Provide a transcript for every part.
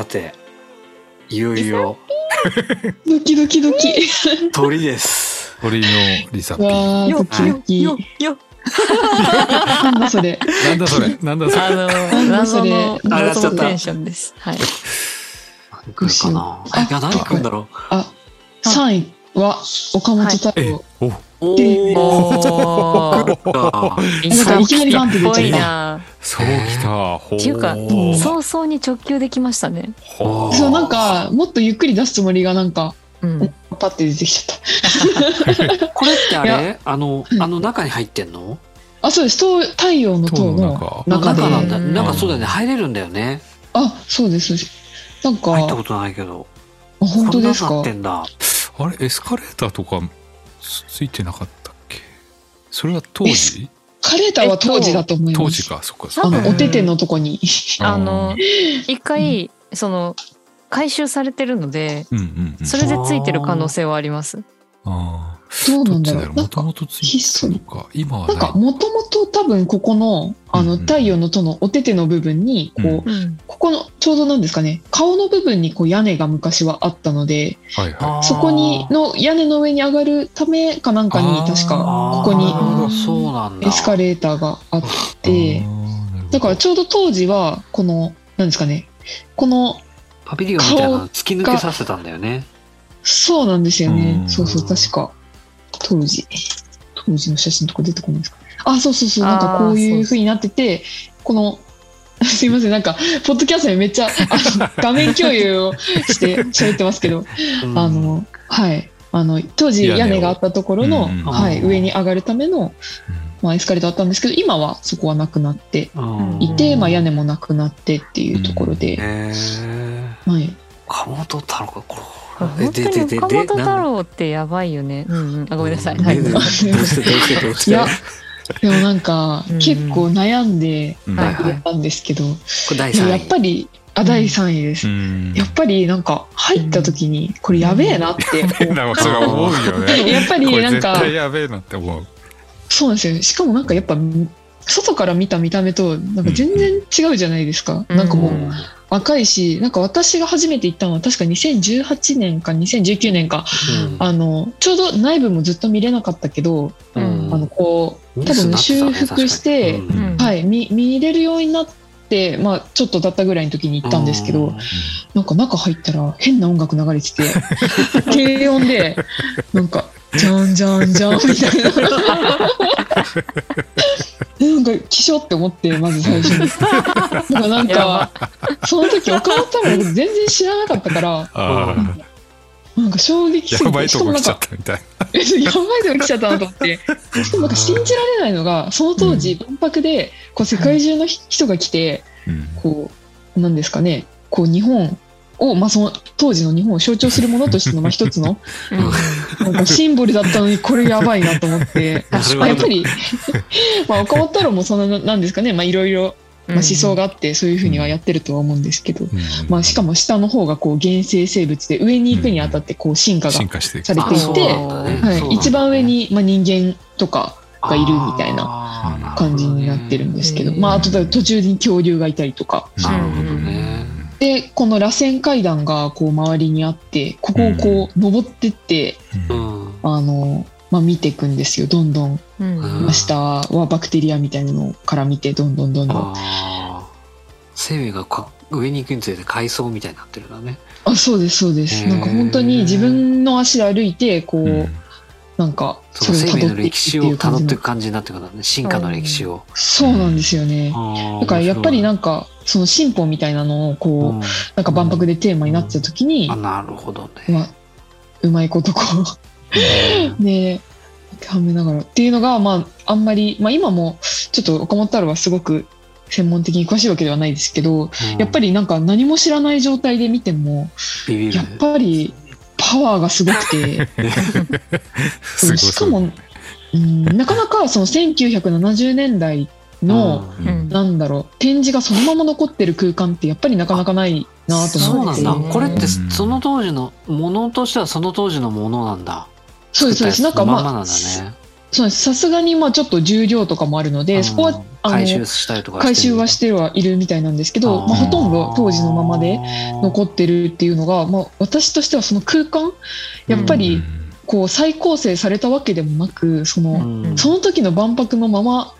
さて、いよいよドキドキドキ。鳥です。鳥のリサピうわー。ー、ドキドキ。よよなんだそれ。なんだそれなんだそれあのなんだそれ上がちゃったのテンションです。はい。何来るかなあ何来るんだろあ、3位は岡本太え郎。、お、う。おおー来るか。なんかいきなりバンって出ちゃった。そうきた。ほっていうかー早々に直球できましたね。ほーそう、なんか、もっとゆっくり出すつもりがなんか、うん。パッて出てきちゃった。これってあいれあのう、んあの中に入ってんの？あ、そうです。太太陽の塔塔のの中中で。中なんだ。うんなんかそうだよね。入れるんだよね。あ、そうです。なんか、あ入ったことないけど。本当ですか？こんなのなってんだ。あれ？エスカレーターとかつついてなかったっけ？それは当エ時？カレーターは当時だと思います。当時か、そっかそっか。お手手のとこに。あの一回その回収されてるので、うんうんうん。それでついてる可能性はあります。ああ。どうなんだろう。もともとついてたのか。今はなんか、もともと多分ここの、あの、太陽の塔のお手手の部分に、こう、うん。ここの、ちょうどなんですかね、顔の部分にこう屋根が昔はあったので、はいはそこに、の屋根の上に上がるためかなんかに、確か、ここに。エスカレーターがあっい。てだからちょうど当時は、この、なんですかね、この、パビリオンみたいなの突き抜けさせたんだよね。そうなんですよねう。んそうそう、確か、当時、当時の写真とか出てこないですかあ、そうそうそう、なんかこういう風になってて、この、すいません、なんか、ポッドキャストでめっちゃ、画面共有をして喋ってますけど、うん。あ、の、はい。あの、当時屋根があったところの、うんうんはい、上に上がるための、うん。まあ、エスカレーターあったんですけど、今はそこはなくなってうんいて、まあ、屋根もなくなってっていうところで、へえ。はい。岡本太郎か、これ。本当に岡本太郎ってやばいよね。うんうん。あごめんなさい。はい。どうしてどうしてどうして？いやでもなんかうん、結構悩んでうんはい入れたんですけど、これ第いや3位。やっぱり、あ、第3位です。うんやっぱりなんか、入った時に、これやべえなって思う。ね。やっぱりなんか、対やべえなって思う。そうなんですよ。しかもなんかやっぱ、外から見た見た目と、なんか全然違うじゃないですか。うんなんかもう、うん若いし、なんか私が初めて行ったのは確か2018年か2019年か、あの、ちょうど内部もずっと見れなかったけど、うん。あの、こう、多分修復して、確かに。うん。はい、見、見れるようになって、まあ、ちょっと経ったぐらいの時に行ったんですけど、なんか中入ったら変な音楽流れてて、低音で、なんか、じゃんじゃんじゃんみたいな。なんか、気象って思って、まず最初に。なんか、なんやか、その時、岡本太郎全然知らなかったから、あなんか衝撃あ、すぎて、やばいとこ来ちゃっ、たみたいな。えやばいとこ来ちゃったなと思って。しかもなんか信じられないのが、その当時、万博で、こう、世界中の人が来て、うんこう、なんですかね、こう、日本を、まあ、その、当時の日本を象徴するものとしての、まあ、一つの、うん。なんかシンボルだったのに、これやばいなと思って、まあ、やっぱり、まあ、岡本太郎もそんな、なんですかね、まあ、いろいろ、まあ、思想があって、そういうふうにはやってるとは思うんですけど、まあ、しかも下の方が、こう、原生生物で、上に行くにあたって、こう、進化が進化していくされていてうなんはい、一番上に、まあ、人間とかがいるみたいなな感じになってるんですけど、うんまあ、あとだ途中に恐竜がいたりとか。で、この螺旋階段がこう周りにあって、ここをこう登ってって、ううんん。あの、まあ、見ていくんですよ。どんどん。うん下はバクテリアみたいなのから見て、どんどんどんどん。ああ。生命がか上に行くにつれて階層みたいになってるんだね。あ、そうです、そうです。なんか本当に自分の足で歩いて、こう、うんなんか、その生命の歴史を辿辿っていのく感じになってくるんだね。進化の歴史を。そうなんですよね。だからやっぱりなんか、その進歩みたいなのを、こう、うん。なんか万博でテーマになってた時にあ、、なるほどね。まあ、うまいことこう、ね、はめながら。っていうのが、まあ、あんまり、まあ今も、ちょっと岡本太郎はすごく専門的に詳しいわけではないですけど、やっぱりりなんか何も知らない状態で見ても、やっぱりパワーがすごくて、しかも、う。ん、なかなかその1970年代の、うんうん。なんだろう、展示がそのまま残ってる空間ってやっぱりなかなかないなと思って。だ。そうですね。これってうんその当時のものとしてはその当時のものなんだ。そうです、そうです。なんかまあ、まんまなんだね。そうです。さすがにまあちょっと重量とかもあるので、そこはあの回収したりとか回収はしててはいるみたいなんですけど、まあ、ほとんど当時のままで残ってるっていうのが、まあ、私としてはその空間やっぱりうん。こう再構成されたわけでもなくその、うん。その時の万博のまま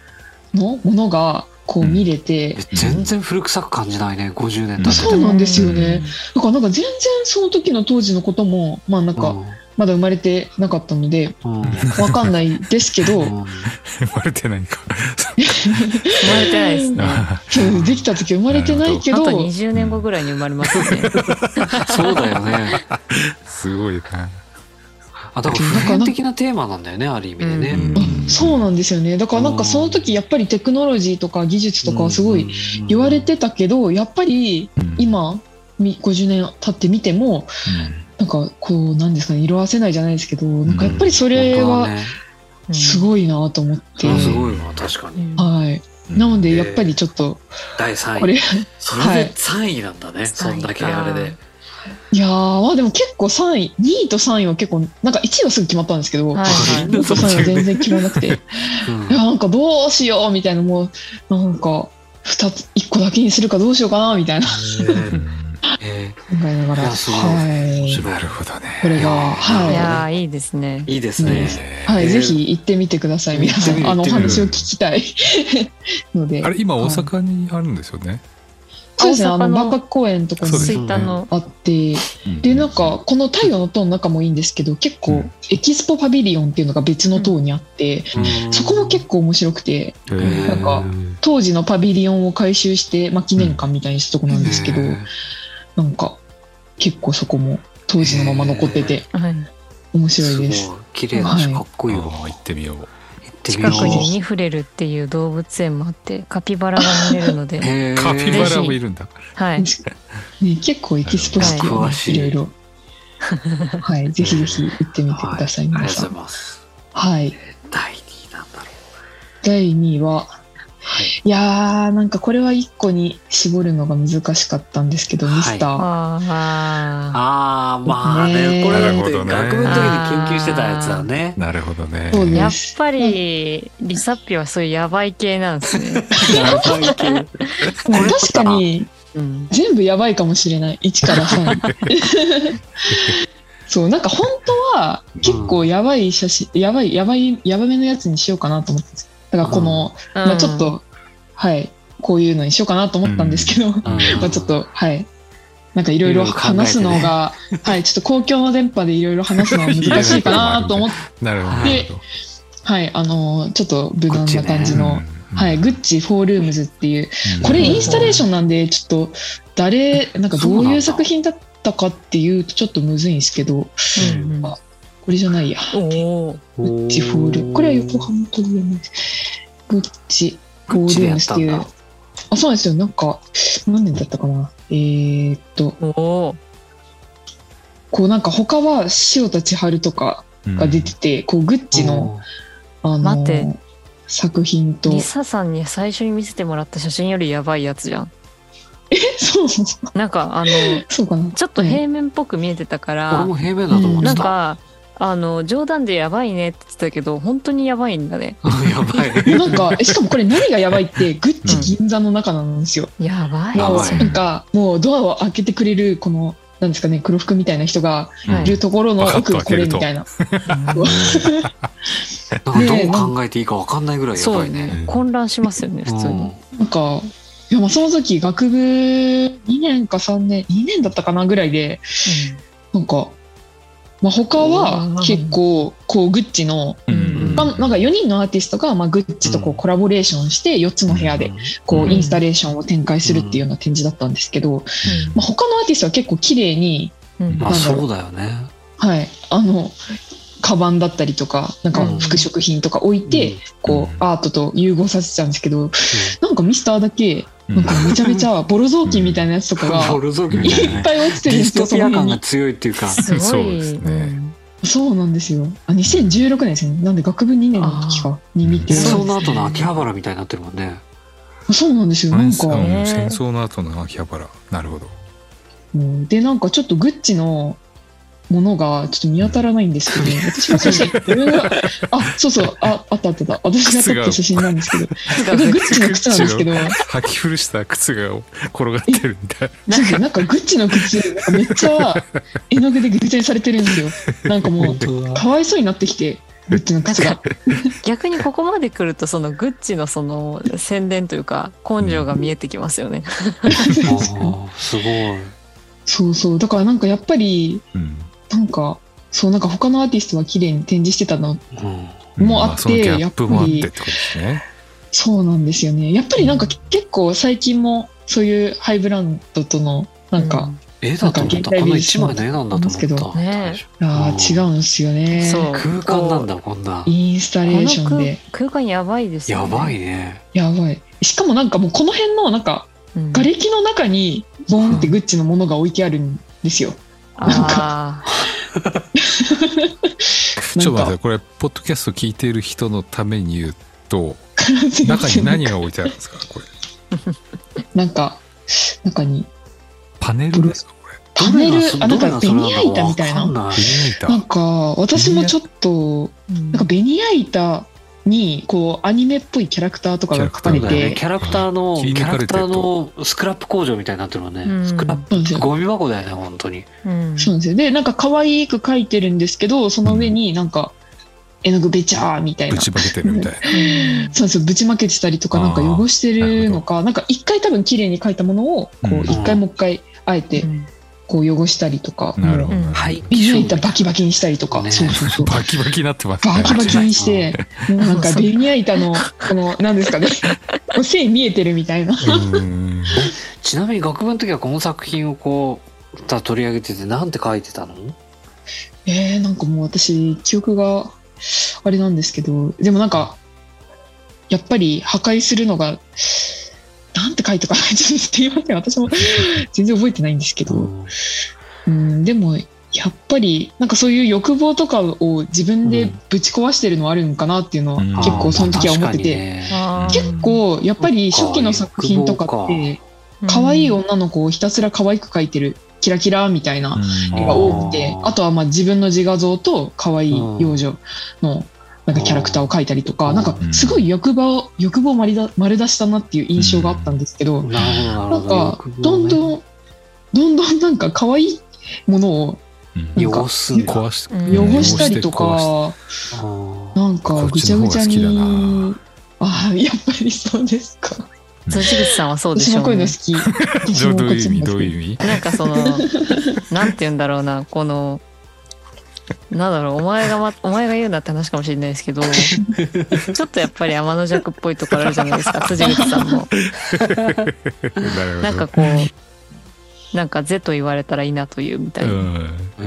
のものがこう見れて、え全然古臭く感じないね50年経そうなんですよね。だからなんか全然その時の当時のこともまあなんかまだ生まれてなかったのでうん。うんわかんないですけど、うん。生まれてないか。生まれてないですね。そうできた時生まれてないけど。あと20年後ぐらいに生まれますね。そうだよね。すごいな。あだから普遍的なテーマなんだよねある意味でね、うん。あそうなんですよね。だからなんかその時やっぱりテクノロジーとか技術とかはすごい言われてたけどやっぱりうん。今み50年経ってみてもなんかこうなんですかね色あせないじゃないですけどなんかやっぱりそれはね。すごいなと思って、それはすごいわ確かに。うん。はいなのでやっぱりちょっと第3位。これ。それで3位なんだね、そんだけあれでいやーまあでも結構3位2位と3位は結構なんか1位はすぐ決まったんですけど、はい。2位と3位は全然決まらなくていうん。やなんかどうしようみたいなもうなんか2つ1個だけにするかどうしようかなみたいな。え。考えながらはい。面なるほどね。これがはい。いやーいいですね。ーいいですね。はい、えー。ぜひ行ってみてください、皆さん。あの、お話を聞きたい。ので。あれ、今大阪にあるんですよね。そうですね、あの、万博公園とかに。あって、で、なんか、この太陽の塔の中もいいんですけど、結構うん、エキスポパビリオンっていうのが別の塔にあって、うん。そこも結構面白くて、なんか当時のパビリオンを改修して、まあ、記念館みたいにしたとこなんですけど、なんか、結構そこも当時のまま残ってて、はい。面白いです。すごい綺麗だしはい。かっこいいわ。行ってみよう。近くにニフレルっていう動物園もあってカピバラが見れるので、カピバラもいるんだ。はい、ね、結構エキスポシティはねいいろい。ろ。はい、ぜひぜひ行ってみてください、皆さ。はい。ありがとうんございます。はい。第2位なんだろう。第2位は、はいいやー、なんかこれは1個に絞るのが難しかったんですけど、はいミスター。ああまあねねこれだって学部の時に研究してたやつだねなるほどね。やっぱりリサッピはそういうヤバい系なんですね。最近確かにうん、全部やばいかもしれない。1から3。そう、なんか本当は結構やばい写真、やばい、やばい、やばめのやつにしようかなと思ったんですよ。だからこの、まあちょっと、はい、こういうのにしようかなと思ったんですけど、まあちょっと、はい。なんかいろいろ話すのが、はい、ちょっと公共の電波でいろいろ話すのは難しいかなと思って。はい、あのーちょっと無難な感じの、はい、グッチ Four Rooms っていう、これインスタレーションなんで、ちょっと誰、なんかどういう作品だったかっていうとちょっとむずいんですけど、うんうんこれじゃないや。おおグッチ Four Roo。これは横浜と言えないです。グッチ Four Rooms っていう。あ、そうなんですよ。なんか、何年だったかな。えー、っと、こうなんか他は塩田千春とかが出てて、こうグッチの、あのー待って作品と、リサさんに最初に見せてもらった写真よりやばいやつじゃん。そうそうそう。なんかあの そうかな。ちょっと平面っぽく見えてたか俺ら、も平面だと思ってたなんかあの冗談でやばいねって言ってたけど本当にやばいんだね。やばいなんか、えしかもこれ何がやばいって、グッチ銀座の中なんですよ。やばい。やばいもうなんか、もうドアを開けてくれる、この、なんですかね、黒服みたいな人がはいいるところの奥がこれみたいな。どう考えていいか分かんないぐらいやそうばいねね混乱しますよね普通に。なんか、いや、まあその時、学部2年か3年、2年だったかなぐらいで、なんか、まあ他は結構、こう、グッチの、なんか4人のアーティストが、まあ、グッチとこうコラボレーションして4つの部屋でこううん。インスタレーションを展開するっていうような展示だったんですけど、まあ、他のアーティストは結構綺麗に、まあなんだろう。そうだよね。はい、あのカバンだったりとかなんか服飾品とか置いて、こううん。アートと融合させてたんですけどなんかミスターだけなんかめちゃめちゃボロ雑巾みたいなやつとかがボルゾーキみいっぱい落ちてるんですよトピア感がその辺に強いっていうか。すごい。そうですね。うんそうなんですよ。あ2016年ですねなんで学部2年の時かに見て。戦争の後の秋葉原みたいになってるもんね。そうなんですよなんか、戦争の後の秋葉原。なるほど。うん。でなんかちょっとグッチのものがちょっと見当たらないんですけど、私が写真、自分が、あ、そうそう、あ、あったあったあった。私が撮った写真なんですけど、これグッチの靴なんですけど、履き古した靴が転がってるみたいそうそうなんかグッチの靴、めっちゃ絵の具でぐちゃにされてるんですよ。なんかもう かわいそうになってきて、グッチの靴が。逆にここまで来るとそのグッチのその宣伝というか根性が見えてきますよね。あーすごい。そうそう。だからなんかやっぱり、な。うん。なんか、そうなんか他のアーティストは綺麗に展示してたの、うん。もうあってやっぱり。そうなんですよね。やっぱりなんか結構最近もそういうハイブランドとのなんか、絵だと思った。この一枚の絵なんだと思ですけった。ねあー違うんですよね。そう空間なんだ、こんな。インスタレーションで。空間やばいですよね。やばいね。やばい。しかもなんかもうこの辺のなんかうん。瓦礫の中にボンってグッチのものが置いてあるんですよ。あ ちょっと待って、これ、ポッドキャスト聞いている人のために言うと、中に何が置いてあるんですか？これ。なんか中にパネルですか？これ。パネル、あ、なんかベニヤ板みたいな。なんか私もちょっとあ。なんかベニヤ板にこうアニメっぽいキャラクターとかが描かれ。てキャラクターの、キャラクターとのスクラップ工場みたいになってるもんね。うんスクラップ、ゴミ箱だよね、本当に。うんそうなんですよ。で、なんか可愛く描いてるんですけど、その上になんか絵の具べちゃーみたいな。ぶちまけてるみたいな。そうなんですよ。ぶちまけてたりとか、なんか汚してるのか、なんか一回多分綺麗に描いたものを、こう一回もう一回あえてうんこう汚したりとか、なるほど。うんはい。ビニヤ板バキバキにしたりとか、ねそうそうそう。バキバキになってますね。バキバキにして、もうなんかベニヤ板の、この、なんですかね、こう線見えてるみたいな。うんちなみに学部の時はこの作品をこう、た取り上げてて、なんて書いてたの？えー、なんかもう私、記憶があれなんですけど、でもなんか、やっぱり破壊するのが、なんて書いたかな、ちょっとすいません、私も全然覚えてないんですけど、うん。うん、でも、やっぱり、なんかそういう欲望とかを自分でぶち壊してるのはあるんかなっていうのはうん。結構その時は思ってて、て。あー結構やっぱり初期の作品とかって、可愛い女の子をひたすら可愛く描いてる、キラキラみたいな絵が多くてあとはまあ自分の自画像と可愛い幼女のなんかキャラクターを描いたりとか、うんなんかすごい欲望、欲望丸だ丸出したなっていう印象があったんですけど、なん。かどんどん、どんどんなんか可愛いものをうんなんか汚すんだ。壊したりと壊か、なんかぐちゃぐちゃにな。ああ、やっぱりそうですか。辻口さんはそうでしょうね私もこういうの好。き。ど うどういう意味？どういう意味？なんかそのなんて言うんだろうなこのなんだろうお前が、ま、お前が言うなって話かもしれないですけど ちょっとやっぱり天の弱っぽいところあるじゃないですか辻口さんも。なるほどなんかこうなんか「是」と言われたらいいなというみたいな。うんう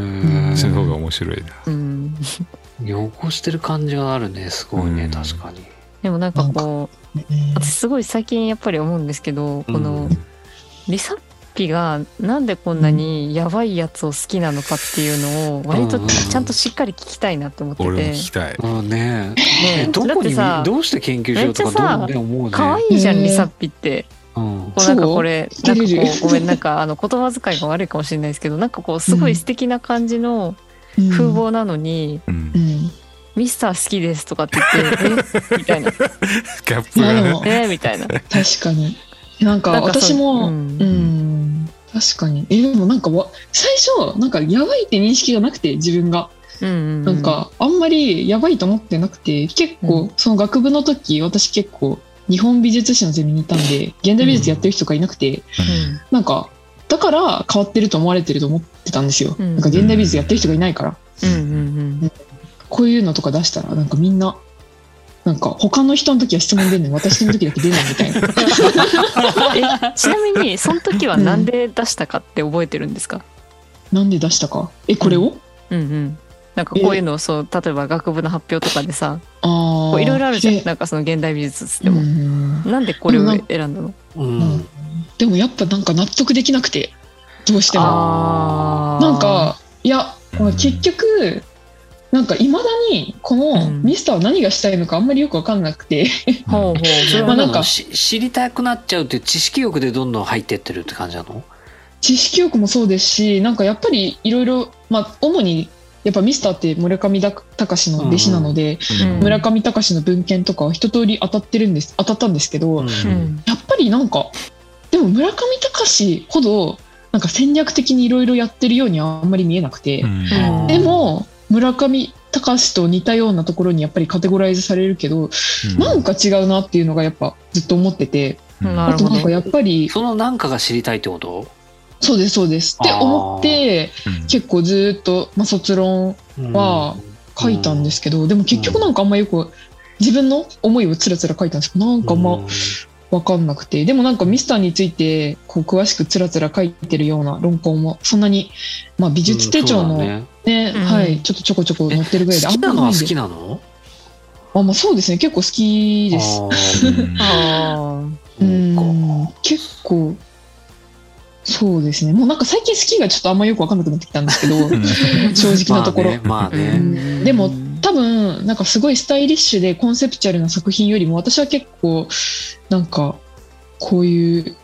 んその方が面白いな。うん、汚してる感じがあるね、すごいね、うん確かに。でもなんかこううん私すごい最近やっぱり思うんですけどこのうんリサッピがなんでこんなにやばいやつを好きなのかっていうのを割とうんちゃんとしっかり聞きたいなって思って俺もて聞きたい。うん。ね。ね。だどこにってさどうして研究しようとかめっちゃさどうね思うね。可愛いじゃんリサッピって。うん。こうなんかこれなんかこうごめんなんかあの言葉遣いが悪いかもしれないですけどなんかこうすごい素敵な感じのうん。風貌なのにうん。うん。「ミスター好きです」とかって言って「え？みたいな。ギャップがね。いやでも。「え？みたいな。確かに。なんか私も、ううんん、確かに。え、でもなんかわ、最初、なんかやばいって認識がなくて、自分が。うんうんなんか、あんまりやばいと思ってなくて、結う構、その学部の時、私結構、日本美術史のゼミにいたんで、現代美術やってる人がいなくて、うんなんか、だから変わってると思われてると思ってたんですよ。うんなんか現代美術やってる人がいないから。うんうんこういうのとか出したら、なんかみんな、なんか他の人の時は質問出るのに私の時だけ出ないみたいな。えちなみにその時はなんで出したかって覚えてるんですか、なんで出したか？え、これを、うん、うんなんかこういうのをそう例えば学部の発表とかでさああ。こういろいろあるじゃん。でなんかその現代美術っつっても、うん。なんでこれを選んだの？うん。でもやっぱなんか納得できなくて、どうしても。なんか、いや、うん結局、なんかいまだにこのうん。ミスターは何がしたいのかあんまりよくわかんなくて、ほうほう。それはまあなんかし知りたくなっちゃうっていう知識欲でどんどん入ってってるって感じなの？知識欲もそうですしなんかやっぱりいろいろまあ主にやっぱミスターって村上隆の弟子なので、うん。村上隆の文献とかは一通り当たってるんです当たったんですけど、うん。うんやっぱりなんかでも村上隆ほどなんか戦略的にいろいろやってるようにはあんまり見えなくて、うん。でも村上隆と似たようなところにやっぱりカテゴライズされるけど、なんか違うなっていうのがやっぱずっと思ってて、なるほど。あとなんかやっぱりそのなんかが知りたいってこと？そうですそうです。って思ってうん。結構ずっと、まあ、卒論は書いたんですけど、でも結局なんかあんまよく自分の思いをつらつら書いたんですけどなんかあんま分かんなくて。でもなんかミスターについてこう詳しくつらつら書いてるような論考もそんなに、まあ、美術手帳のね,、ねうん。はい。ちょっとちょこちょこ載ってるぐらいで好きなのは好きななの？あ、まあ、そうですね。結構好きです。うん。あううん。か。結構そうですね。もうなんか最近好きがちょっとあんまよく分かんなくなってきたんですけど 正直なところ、あまあね,、まあね。でも多分なんかすごいスタイリッシュでコンセプチュアルな作品よりも私は結構なんかこういう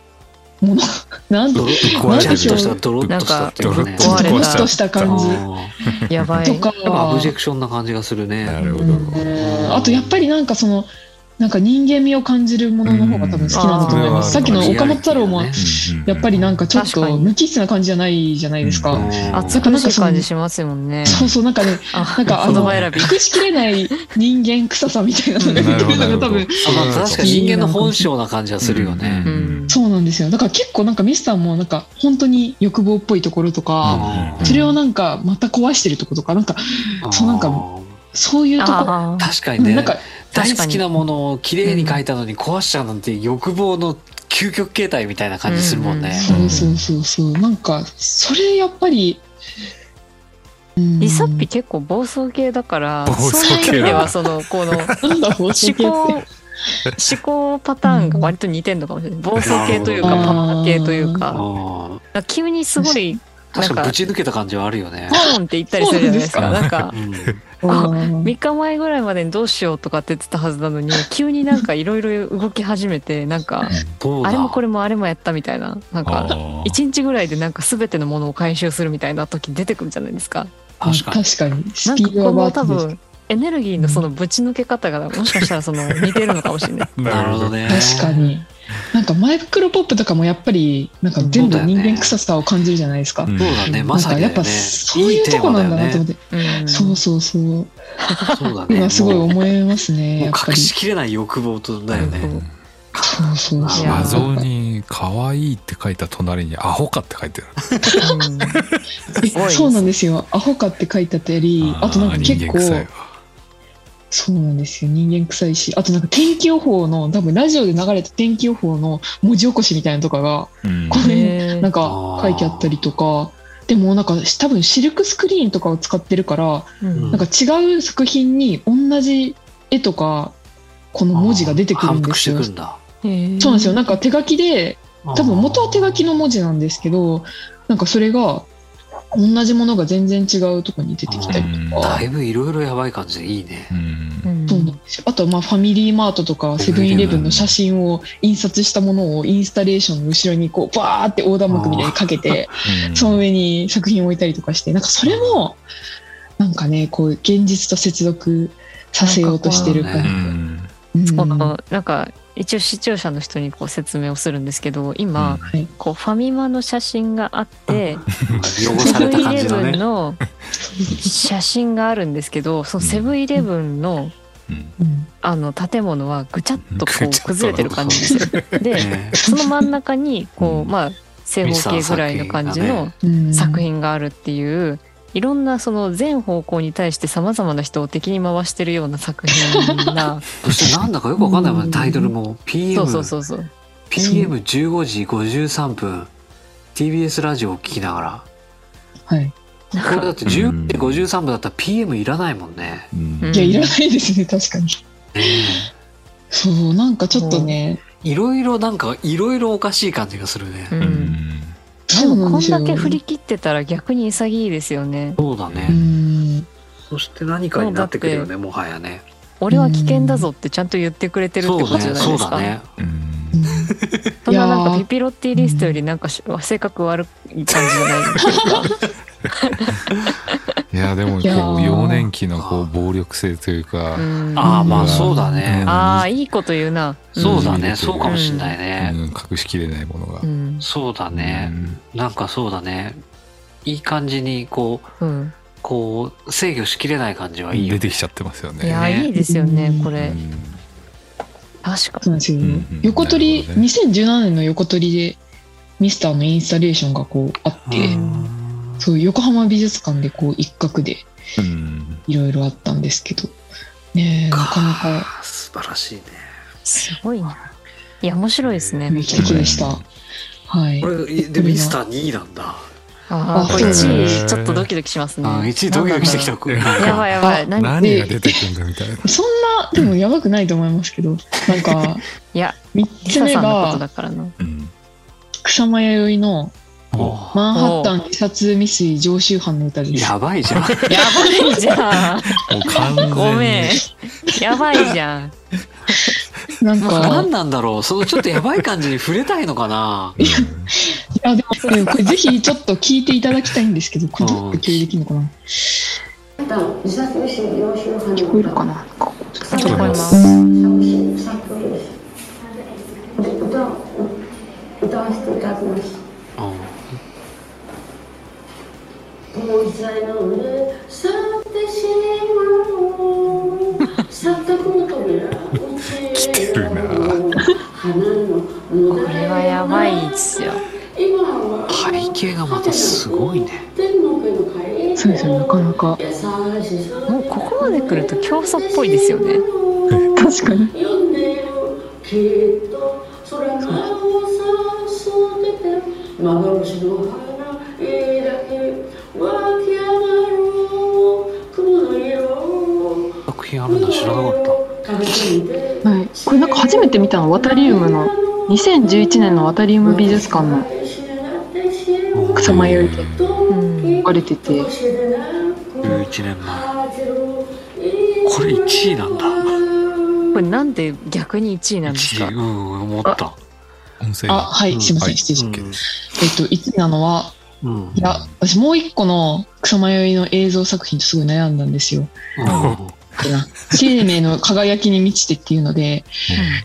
ものなんドロ壊ッれてるとしたドロッとしたっていうかね。なんかドロッドロッとした。感じあやばい。とか。ーやっぱアブジェクションな感じがするね。なるほど。うん。あとやっぱりなんかそのなんか人間味を感じるものの方が多分好きなんだと思います、うん。さっきの岡本太郎もねやっぱりなんかちょっと無機質な感じじゃないじゃないですか、うん。暑苦しい感じしますもん。ね。そうそうなんかねあなんかあの。隠しきれない人間臭さみたいなのが出てるのが多分確かに人間の本性な感じはするよね、うん。そうなんですよ。だから結構なんかミスターもなんか本当に欲望っぽいところとか、うん。それをなんかまた壊してるところとかなんかそうなんかあそういうとこ確かにね。なんか大好きなものを綺麗に描いたのに壊しちゃうなんて欲望の究極形態みたいな感じするもんね、そうそうそうそう。なんかそれやっぱりうんリサッピ結構暴走系だから、そういう意味ではそのこの思考思考パターンが割と似てんのかもしれない。暴走系というかパワー系というか急にすごい確かにぶち抜けた感じはあるよね。ポーンって言ったりするじゃないですか。なんか。うん。3日前ぐらいまでにどうしようとかって言ってたはずなのに急になんかいろいろ動き始めてなんかあれもこれもあれもやったみたいな。なんか一日ぐらいでなんか全てのものを回収するみたいな時出てくるじゃないですか。確かに。確かに。多分エネルギーのそのぶち抜け方がもしかしたらその似てるのかもしれない。なるほどね。確かになんかマイクロポップとかもやっぱりなんか全部人間臭さを感じるじゃないですか、うん。そうだねなまさにやっぱそういうとこなんだなと思って、うん、そうそうそう。そうだね。今すごい思いますねやっぱり。隠しきれない欲望とだよね、うん。そうそうそう。画像に可愛いって書いた隣にアホかって書いてある。そうなんですよ。アホかって書いてあったりあとなんか結構そうなんですよ。人間臭いしあとなんか天気予報の多分ラジオで流れた天気予報の文字起こしみたいなのとかがうん。これなんか書いてあったりとかでもなんか多分シルクスクリーンとかを使ってるからうん。なんか違う作品に同じ絵とかこの文字が出てくるんですよ。そうなんですよ。なんか手書きで多分元は手書きの文字なんですけどなんかそれが同じものが全然違うとこに出てきたりとか。だいぶいろいろやばい感じでいいね。そうなんですよ。あとはまあファミリーマートとかセブンイレブンの写真を印刷したものをインスタレーションの後ろにこうバーって横断幕みたいにかけてうん。その上に作品を置いたりとかしてなんかそれもなんかねこう現実と接続させようとしてる感うん。じ、うんこのなんか一応視聴者の人にこう説明をするんですけど今、はい、こうファミマの写真があって汚セブンイレブンの写真があるんですけどそのセブンイレブンのうん。うんあの建物はぐちゃっとこう崩れてる感じです。よ。でね。その真ん中にこううん。まあ正方形ぐらいの感じのうん。作品があるっていういろんなその全方向に対してさまざまな人を敵に回してるような作品な そしてなんだかよくわかんないもんねタイトルも。PM そうそうそうそう。PM15 時53分。TBS ラジオを聞きながら。はい。これだって10時53分だったら PM いらないもんね。うん。いやいらないですね確かに。そうなんかちょっとね。いろいろなんかいろいろおかしい感じがするね、ううんんでもこんだけ振り切ってたら逆に潔いですよね。そうだね、うん。そして何かになってくるよねもはやね。俺は危険だぞってちゃんと言ってくれてるってことじゃないですか。そうだね そん。ななんかピピロッティリストよりなんかし性格悪い感じじゃないですか。いやでもこう幼年期のこう暴力性というか、うん。ああまあそうだね、ああいいこと言うな。そうだうん。ねそうかもしんないうん。ね、隠しきれないものが。う。ん。そうだね、うん。なんかそうだね。いい感じにこううん。こう制御しきれない感じはいい出てきちゃってますよね。いやいいですよねこれ。うん確かそうなんですよ、うんうん。横取り、なるほどね。2017年の横取りでミスターのインスタレーションがこうあって、うんそう横浜美術館でこう一角でうん。いろいろあったんですけど。ねえなかなか。素晴らしいね。すごいな。いや面白いですね。劇的でした、はい。これでミスター2位なんだ。ああこれそう1位ちょっとドキドキしますね。あ1位ドキドキしてきた。やばいやばい。何何が出てくるんだみたいな。そんなでもやばくないと思いますけどなんか いや3リつ目が草間彌生のお「マンハッタン自殺未遂常習犯の歌」ですやばいじゃん。やばいじゃん。もう完全に。ごめん。やばいじゃん。なんか。何なんだろう。そのちょっとやばい感じに触れたいのかな。いやでもでもこれぜひちょっと聞いていただきたいんですけどこれどうやってできるのかな。自殺未遂常習犯聞こえるかな聞こえます。歌を歌わせていただきますもう一台の上去ってしまう錯覚の扉打ち来てるなこれはやばいですよ。背景がまたすごいねそうですよなかなかもうここまで来ると競争っぽいですよね。確かにそう幻の花湧き上がる雲の色作品あるんだ知らなかったはい、これなんか初めて見たの？ワタリウムの2011年のワタリウム美術館の。草で。れてて。11年前。これ1位なんだ。これなんで逆に1位なんです1か位。うん思った音声あはいすいません、はい。失礼しまうん。したえっと1位なのはうん。いや私もう一個の草間彌生の映像作品とすごい悩んだんですよ。生命の輝きに満ちてっていうので。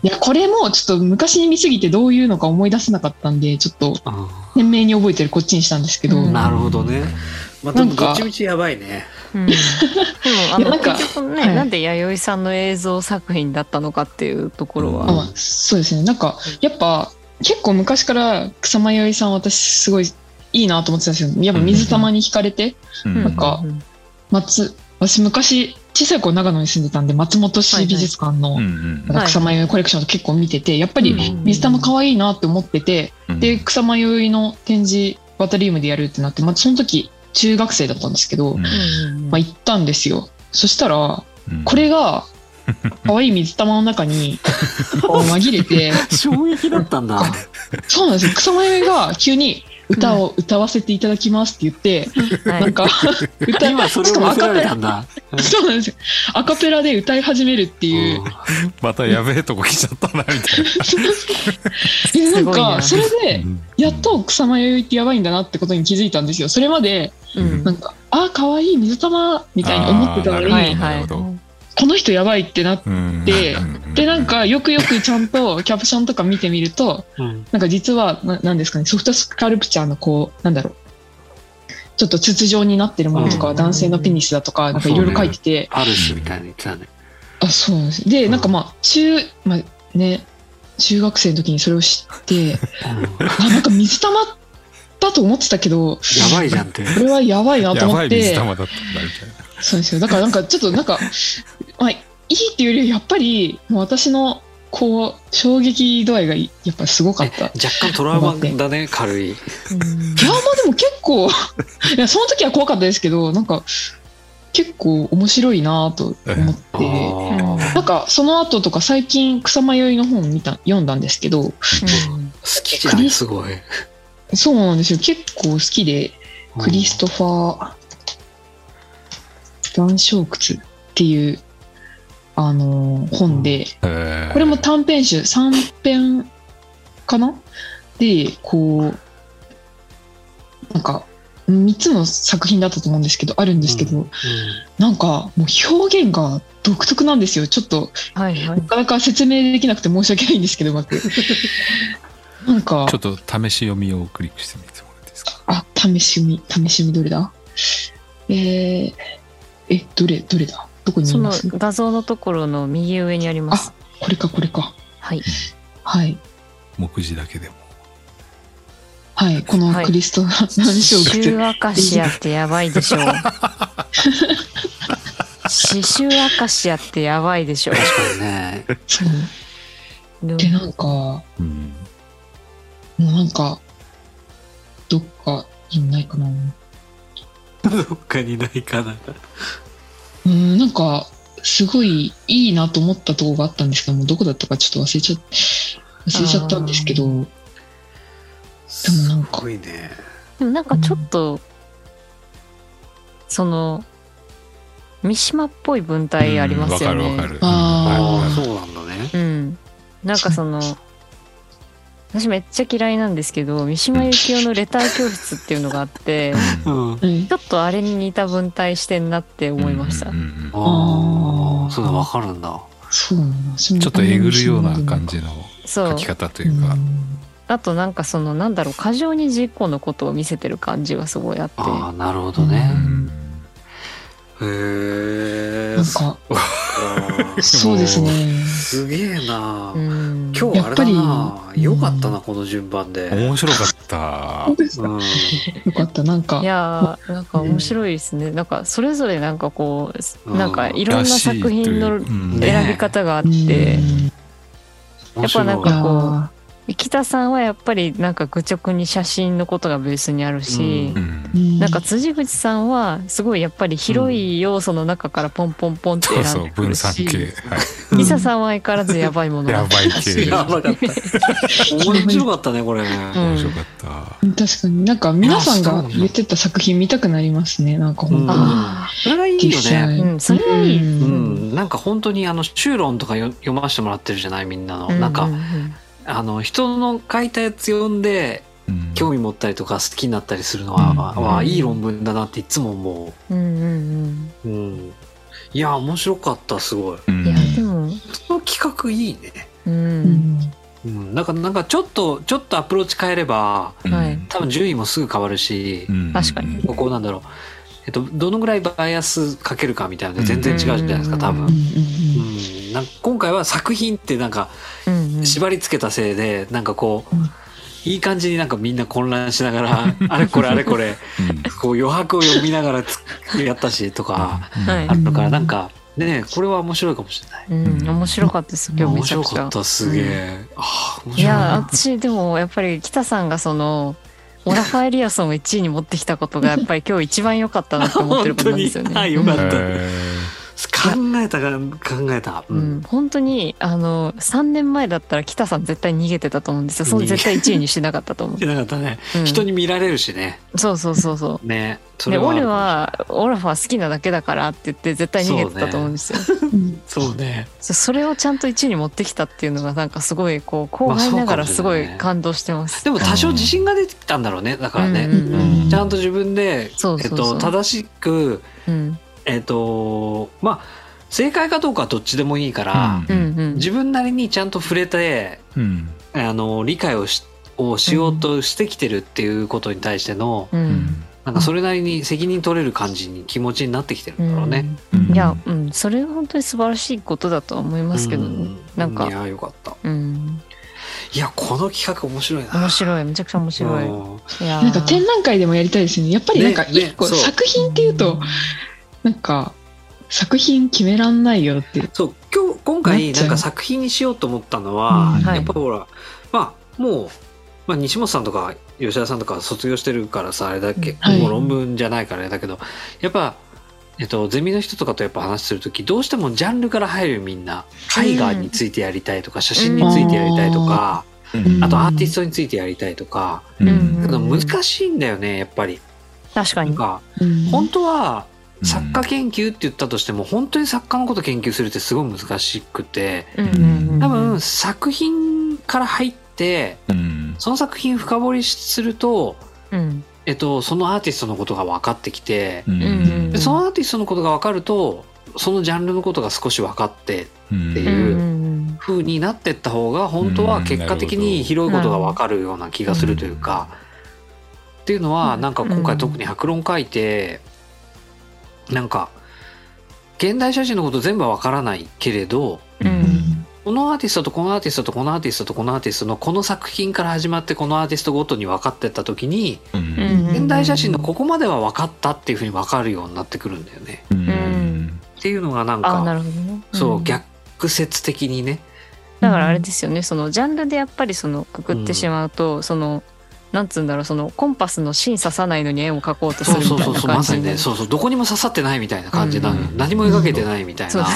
いやこれもちょっと昔に見すぎてどういうのか思い出せなかったんでちょっとうん。鮮明に覚えてるこっちにしたんですけど、うん。なるほどね。まあでもどっちみちやばいね。うん、でもあのいやなんか結局ね、はい。なんで弥生さんの映像作品だったのかっていうところは、あまあ、そうですね。なんかやっぱ結構昔から草間彌生さん私すごいいいなと思ってたんですよ。やっぱ水玉に惹かれて、うん。なんかうん。松私昔小さい頃長野に住んでたんで松本市美術館の草間彌生コレクションと結構見ててやっぱりうん。水玉可愛いなって思ってて、うん。で草間彌生の展示ワタリウムでやるってなって、まあ、その時中学生だったんですけど、うん。まうんあ、行ったんですよ。そしたらうん。これが可愛い水玉の中に紛れて衝撃だったんだ。そうなんですよ。草間彌生が急に歌を歌わせていただきますって言って、はい。なんか歌い今それを見せらアカペラれたんだ。そうなんですよ。アカペラで歌い始めるっていう、またやべえとこ来ちゃったなみたいでな。いなかそれでな。やっと草間彌生ってやばいんだなってことに気づいたんですよ。それまでうん。なんかあ可愛い水玉みたいに思ってたのに、はいはいなるほどこの人やばいってなっうん。でなんかよくよくちゃんと キャプションとか見てみるとうん。なんか実はななんですかねソフトスカルプチャーのこうなんだろう。ちょっと筒状になってるものとかはうん。男性のペニスだとかなんかいろいろ書いてて、パルスみたいに言ってたね。あそうなんです。でなんかまあ中まあね中学生の時にそれを知ってあなんか水玉だと思ってたけどやばいじゃんって。これはやばいなとやばい思って水玉だったんだみたいな。そうですよ。だからなんかちょっとなんか、まあ、いいっていうよりやっぱりもう私のこう衝撃度合いがやっぱすごかった。いや若干トラウマだね 軽い。うん。まあでも結構 いやその時は怖かったですけどなんか結構面白いなと思って。あー。なんかその後とか最近草間彌生の本見た読んだんですけどうん。好きじゃんすごい。そうなんですよ。結構好きでクリストファー・残照窟っていうあのー本で。えー。これも短編集3編かな？で、こう、なんか、3つの作品だったと思うんですけど、あるんですけど、なんかもう表現が独特なんですよ。ちょっと、はいはい。なかなか説明できなくて申し訳ないんですけど、うまく。なんかちょ、っと試し読みをクリックしてみてもらっていいですか？あ、試し読み、試し読みどれだ？えー、え、どれ、どれだ？どこにその画像のところの右上にありますこれか、これか。はいはい。目次だけでもはい。このはいクリストファー・ナンショーク刺繍アカシアってやばいでしょ刺繍アカシアってやばいでしょ確かにね。そう。で、なんか、もうんうなんか、どっかにないかな。どっかにないかな。うん、なんか、すごいいいなと思ったところがあったんですけども、どこだったかちょっと忘れちゃっ忘れちゃったんですけど、でもなんかすごいね。でもなんかちょっと、その三島っぽい文体ありますよね。うんわかるわかるあああ、そうなんだね。うん。なんかその、私めっちゃ嫌いなんですけど、三島由紀夫のレター教室っていうのがあって、うん。ちょっとあれに似た文体してんなって思いました。うんうんうんあ、そういうのわかるんだ。そうなんだ。ちょっとえぐるような感じの書き。方というか、あとなんかその、なんだろう、過剰に自己のことを見せてる感じがすごいあって。ああ、なるほどうね。んへえ。か、あ そうですね。ーすげえなう。ん。今日あれだな。やっぱりよかったな、この順番で。面白かった。よかった。なんかい、やーなんか面白いですね。なんかそれぞれなんかこう、なんかいろんな作品の選び方があって、うんやっぱなんかこうー北さんはやっぱりなんか愚直に写真のことがベースにあるし、うん。うんなんか辻口さんはすごいやっぱり広い要素の中からポンポンポンってそう選そう分んでくるし、散系、はい、伊佐さんは相変わらずやばいものが。やばい系。やばかった。面白かったね、これね。うん面白かった、確かになんか皆さんが言ってた作品見たくなりますね。なんか本当に。あそれがいいよね。うんそれはいい。うん。うん、なんか本当にあの修論とかよ読ませてもらってるじゃないみんなの、ーなんか、ううんあの人の書いたやつ読んでうん。興味持ったりとか好きになったりするのは、うん。わいい論文だなっていつも思う。んうんう、うん、いや面白かったすごい。うん。うんいやでもその企画いいね、ううん。んうん、なんかなんかちょっとちょっとアプローチ変えれば多分順位もすぐ変わるし、うん。確かに。ここなんだろう。えっと、どのぐらいバイアスかけるかみたいな全然違うじゃないですか、多分。うんうんうんうん、なんか今回は作品ってなんかうんうん縛り付けたせいでなんかこう、うん。いい感じになんかみんな混乱しながら あれこれあれこれこう余白を読みながらつやったしとかはい。あるからなんかねこれは面白いかもしれない。うん、面白かったです今日め面ちゃくちゃ。白かったすげえ。い。や。私でもやっぱり北さんがそのオラファエリアソンを1位に持ってきたことがやっぱり今日一番良かったなって思ってることなんですよね。はいよかった。へ考えたか考えた。ううん。ん、本当にあの3年前だったら北さん絶対逃げてたと思うんですよ。その絶対1位にしてなかったと思う。し、なかったね。うん。人に見られるしね。そうそうそうそう。ね。そでれは。俺はオラファ好きなだけだからって言って絶対逃げてたと思うんですよ。そ,、うね。それをちゃんと1位に持ってきたっていうのがなんかすごいこう後輩ながらすごい感動してます、でも多少自信が出てきたんだろうね。だからね。うんうんうんちゃんと自分で、えっと、正しく、うんえっと、まあ、正解かどうかはどっちでもいいから、うん。うん自分なりにちゃんと触れて、うん。あの、理解をし、をしようとしてきてるっていうことに対しての、ううん。んなんかそれなりに責任取れる感じに気持ちになってきてるんだろうね。うん。いや、うん、それは本当に素晴らしいことだとは思いますけどね、うん。なんか。いや、よかった。うん、いや、この企画面白いな。面白い。めちゃくちゃ面白い、うん。いなんか展覧会でもやりたいですよね。やっぱりなんか一個作品っていうと、なんか作品決めらんないよって。そう、今日、今回なんなか作品にしようと思ったのは、うん。はい。やっぱほら、まあ、もう、まあ、西本さんとか吉田さんとか卒業してるからさ、あれだっけ、はい。もう論文じゃないからあれだけど、やっぱ、えっと、ゼミの人とかとやっぱ話するとき、どうしてもジャンルから入るみんな、絵画についてやりたいとか、写真についてやりたいとか、うん。あとアーティストについてやりたいとか、うん。難しいんだよね、やっぱり。確かに。なんか、うん。本当は、作家研究って言ったとしても、本当に作家のこと研究するってすごい難しくて、多分作品から入っってうん。その作品深掘りすると、うん。えっと、そのアーティストのことが分かってきて、そのアーティストのことが分かるとそのジャンルのことが少し分かってうんってうん。いう風になってった方が本当は結果的に広いことが分かるような気がするというか、っていうのはなんか今回特に白論書いてなんか現代写真のこと全部は分からないけれどうん。このアーティストとこのアーティストとこのアーティストとこのアーティストのこの作品から始まってこのアーティストごとに分かってった時にうん。現代写真のここまでは分かったっていうふうに分かるようになってくるんだよね。うん。っていうのがなんかね。そううん。逆説的にね。だからあれですよね。そのジャンルでやっぱりそのくくってしまうと、そのなんつうんだろうそのコンパスの芯刺さないのに絵を描こうとするみたいなそうそうそうまさにねそうそうどこにも刺さってないみたいな感じなの、うん。何も描けてないみたいそうな。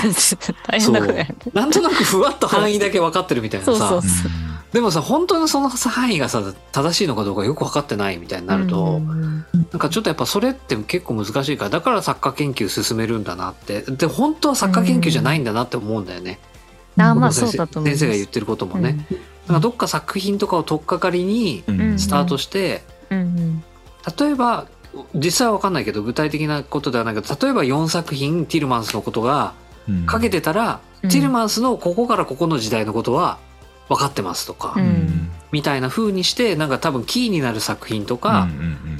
大変なことやねなんとなくふわっと範囲だけ分かってるみたいなさ。そうそうそう。でもさ本当のその範囲がさ正しいのかどうかよく分かってないみたいになると、うん。なんかちょっとやっぱそれって結構難しいからだから作家研究進めるんだなって。で本当は作家研究じゃないんだなって思うんだよね。あまあ先生そうだ先生が言ってることもね。なんかどっか作品とかを取っかかりにうん。スタートして、うんうん例えば実際は分かんないけど具体的なことではないけど例えば4作品ティルマンスのことがうん。書けてたら、うん。ティルマンスのここからここの時代のことは分かってますとか、うん。みたいな風にしてなんか多分キーになる作品とうんか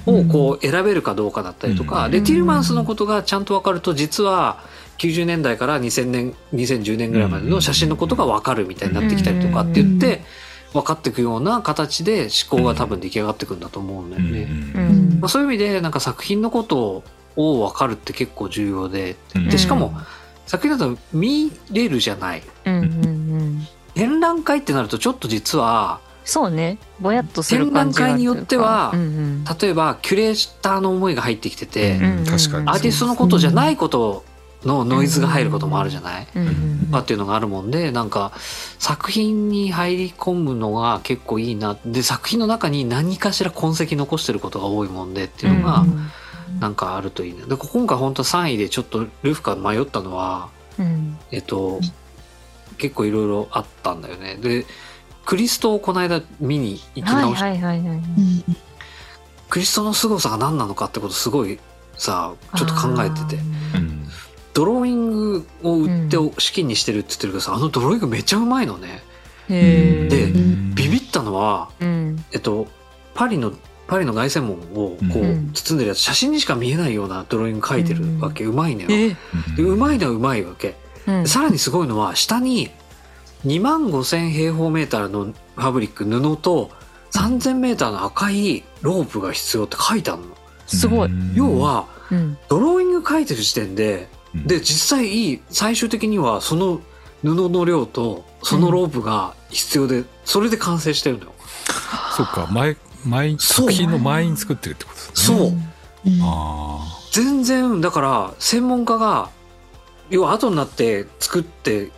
うん。をこう選べるかどうかだったりとか、うん。でティルマンスのことがちゃんと分かると実は90年代から2000年2010年ぐらいまでの写真のことが分かるみたいになってきたりとかって言って分かっていくような形で思考が多分出来上がっていくんだと思うんだよね。うんまあ、そういう意味でなんか作品のことを分かるって結構重要で。うん。でしかも作品だと見れるじゃない。展覧会ってなるとちょっと実はそうね。ぼやっとする展覧会によってはうんうん。例えばキュレーターの思いが入ってきてて、アーティストのことじゃないことのノイズが入ることもあるじゃない、うんうんまあっていうのがあるもんでなんか作品に入り込むのが結構いいな。で作品の中に何かしら痕跡残してることが多いもんでっていうのがなんかあるといいね。で今回本当3位でちょっとルフカ迷ったのはうん。えっと結構いろいろあったんだよね。でクリストをこの間見に行きはい直しはいはいはい。クリストの凄さが何なのかってことすごいさちょっと考えてて。うんドローイングを売ってう資金にしてるって言ってるけどさ、あのドローイングめっちゃうまいのね。へえでうんビビったのはうん。えっとパリのパリの凱旋門をこうん。う包んでるやつ写真にしか見えないようなドローイング描いてるわけ、うまいのよ、えでうまいのはうまいわけ。うん。さらにすごいのは下に2万5千平方メーターのファブリック布と3000メーターの赤いロープが必要って書いてあるの。すごい。要はうん。ドローイング描いてる時点でうんで実際いい最終的にはその布の量とそのロープが必要でそれで完成してるのよ。そっか前前作品の前に作ってるってことですね。そう。あ全然だから専門家が要は後になって作って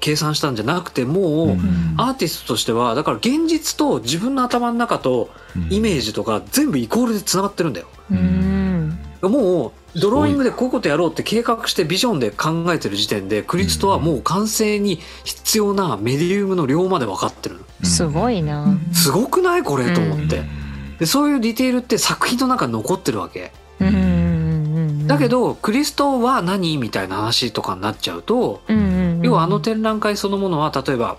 計算したんじゃなくてもう、うん。アーティストとしてはだから現実と自分の頭の中とーイメージとか全部イコールでつながってるんだよ。うん。もうドローイングでこういうことやろうって計画してビジョンで考えてる時点でクリストはもう完成に必要なメディウムの量まで分かってるの。すごいな。すごくないこれと思って。うん。でそういうディテールって作品の中に残ってるわけ。だけどクリストは何みたいな話とかになっちゃうと要はあの展覧会そのものは例えば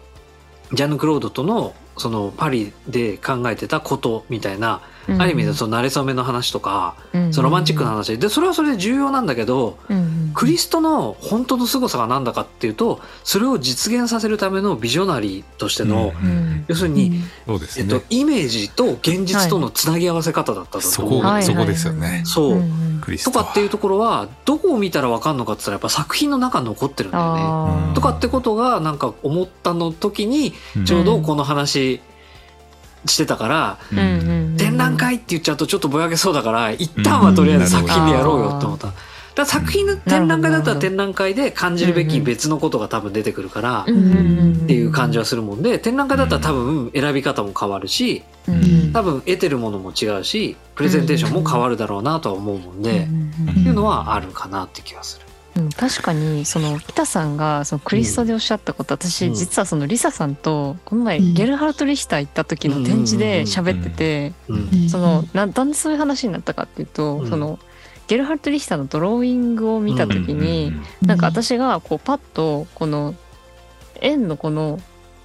ジャンヌ・クロードとのそのパリで考えてたことみたいな、ある意味でその馴れ初めの話とか、そのロマンチックな話。でそれはそれで重要なんだけどクリストの本当の凄さが何だかっていうとそれを実現させるためのビジョナリーとしての、うん要するに、えっと、イメージと現実とのつなぎ合わせ方だったそと思う、こはい。そこですよね。そう、クリスト。はとかっていうところはどこを見たら分かんのかって言ったらやっぱ作品の中に残ってるんだよね。あとかってことがなんか思ったの時にちょうどこの話してたから、うんー展覧会って言っちゃうとちょっとぼやけそうだから一旦はとりあえず作品でやろうよって思った。だ作品の展覧会だったら展覧会で感じるべき別のことが多分出てくるからっていう感じはするもんで展覧会だったら多分選び方も変わるしうん。多分得てるものも違うしプレゼンテーションも変わるだろうなとは思うもんでうん。っていうのはあるかなって気がする。うん、確かにその北さんがそのクリストでおっしゃったこと、私うん。実はそのリサさんとこの前うん。ゲルハルト・リヒター行った時の展示で喋ってて、うん。そのななんでそういう話になったかっていうと、うん。そのゲルハルト・リヒターのドローイングを見た時に、なんか私がこうパッとこの円のこの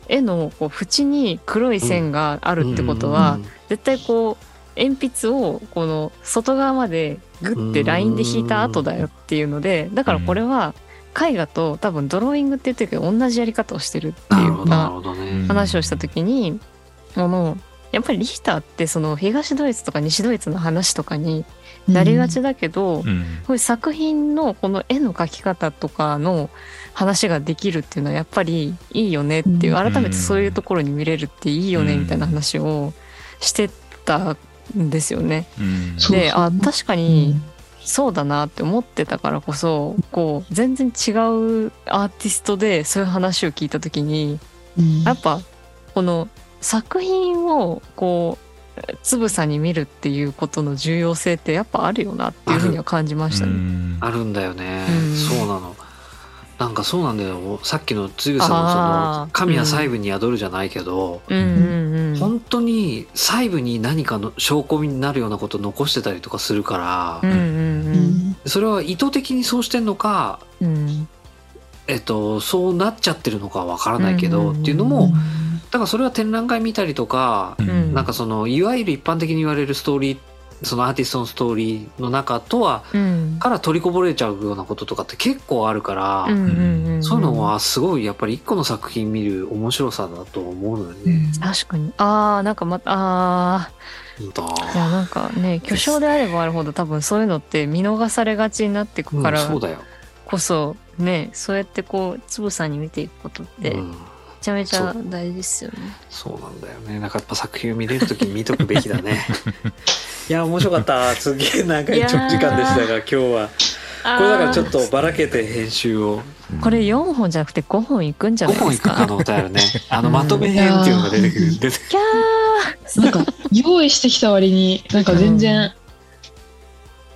絵のこう縁に黒い線があるってことは、絶対こう鉛筆をこの外側までグッてラインで引いた後だよっていうのでだからこれは絵画と多分ドローイングって言ってるけど同じやり方をしてるっていうか。話をした時にあのやっぱりリヒターってその東ドイツとか西ドイツの話とかになりがちだけど、こうん。ういう作品のこの絵の描き方とかの話ができるっていうのはやっぱりいいよねっていううん。改めてそういうところに見れるっていいよねみたいな話をしてたんですよね。であ確かうにん。そうだなって思ってたからこそこう全然違うアーティストでそういう話を聞いた時にうん。やっぱこの作品をこうつぶさに見るっていうことの重要性ってやっぱあるよなっていうふうには感じましたね。うん。あるんだよね、うん。そうなのなんかそうなんだよ。さっきのつぐさんのその神は細部に宿るじゃないけど、うん本当に細部に何かの証拠になるようなことを残してたりとかするから、うんそれは意図的にそうしてんのか、うん。うんえっと、そうなっちゃってるのかはわからないけど、うんっていうのもだからそれは展覧会見たりとか、ん。なんかそのいわゆる一般的に言われるストーリーそのアーティストのストーリーの中とはうん。から取りこぼれちゃうようなこととかって結構あるから、うんうんうんそういうのはすごいやっぱり一個の作品見る面白さだと思うのよね。確かに。あーなんかまたあいやなんかね巨匠であればあるほど多分そういうのって見逃されがちになっていくからうんそうだよ。こそねそうやってこうつぶさに見ていくことってめうんちゃめちゃ大事ですよね。そうなんだよね。なんかやっぱ作品を見れるときに見とくべきだね。いや面白かった。すげえ長い長時間でしたが今日はこれだからちょっとばらけて編集をこれ4本じゃなくて5本いくんじゃ5ないですか？本いく可能性あるね。あのまとめ編っていうのが出てくる。出てキャーなんか用意してきた割になんか全然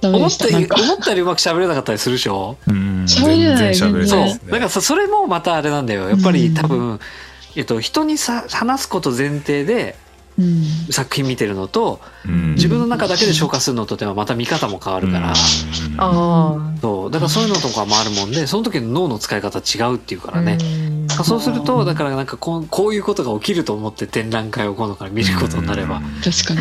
思っでした。より思ったよりうまく喋れなかったりするでしょ？うん。喋れない。全然喋れそう。だからさそれもまたあれなんだよ。やっぱりうん。多分えっと人にさ話すこと前提でうん。作品見てるのとうん。自分の中だけで消化するのとではまた見方も変わるから。そう。だからそういうのとかもあるもんでその時の脳の使い方違うっていうかあらね、うんそうするとだからなんかこうこういうことが起きると思って展覧会を今度から見ることになれば、確かに。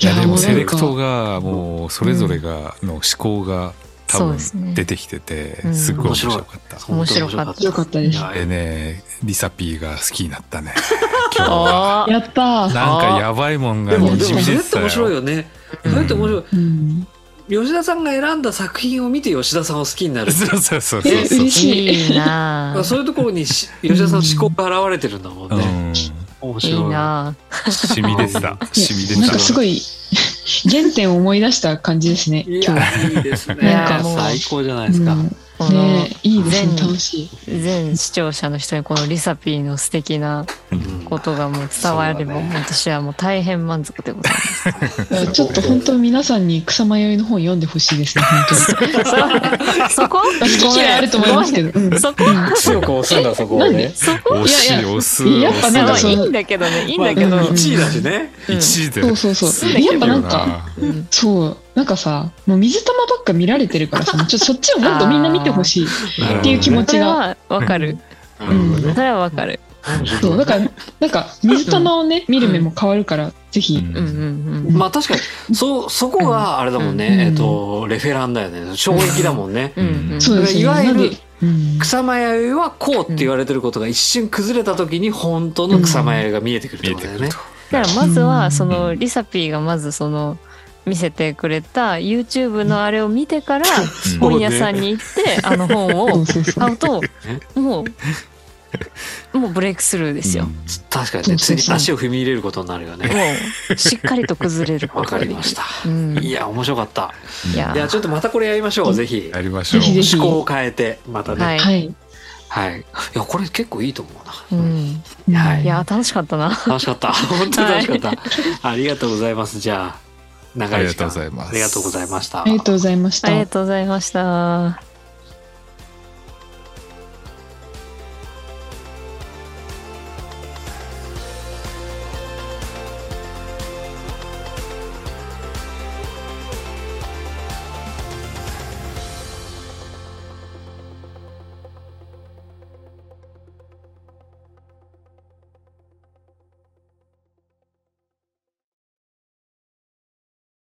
いやでもセレクもトがもうそれぞれがの思考が多分出てきててうん。すっごい面白かった。面白かった。本当によかったです。でねリサピーが好きになったね。今日やったー。なんかやばいもんがにじでもそれみ出てたって面白いよ。よね、それって面白い。うん吉田さんが選んだ作品を見て吉田さんを好きになる。そうそうそうえそう。嬉しい。いいなあそういうところにし吉田さんの思考が現れてるんだもんね、うん。い面白い。いな。あ染み出てた染み出てた。なんか。すごい原点を思い出した感じですねい今日。やいいですね。なんか。最高じゃないですか、うんこのねえいいですね全楽しい。全視聴者の人にこのリサピーの素敵なうんことがもう伝われば、ね私はもう大変満足でございます。ちょっと本当皆さんに草迷いの本読んでほしいですね本当に。そこ？好き嫌いあると思いますけど、うん。そこ？強く押すんだそこをなんねでそこ？押しいやいや押すやっぱなんかいいんだけどねいいんだけど、まあ1位だしね。うん一位でそうそう。そうやっぱなんかうん。そうなんかさもう水玉ばっか見られてるからさ ちょっとそっちをもっとみんな見てほしいっていう気持ちが。それはわかる、うん。それはわかる。そうだからなんか水玉をね見る目も変わるからぜひ。うんうんうんうん。まあ確かに。そそこがあれだもんね、うんえっとレフェランだよね。衝撃だもんね、うんうん。そうですね。いわゆる草間彌生はこうって言われてることが一瞬崩れた時に本当の草間彌生が見えてくるってことだよね。だからまずうんはそのリサピーがまずその見せてくれた YouTube のあれを見てから うん本屋さんに行ってあの本そを買うともうもうブレイクスルーですよ。確かにねそうそうそう次足を踏み入れることになるよね。もうしっかりと崩れるこわかりました。うんいや面白かった。いやいやちょっとまたこれやりましょうぜひ。やりましょう。思考を変えてまたね。ははい。い、はいい、やこれ結構いいと思うな。うん、はいいや楽しかったな。楽しかった。本当に楽しかった。ありがとうございます。じゃあ長い時間ありがとうございますありがとうございました。ありがとうございましたありがとうございました。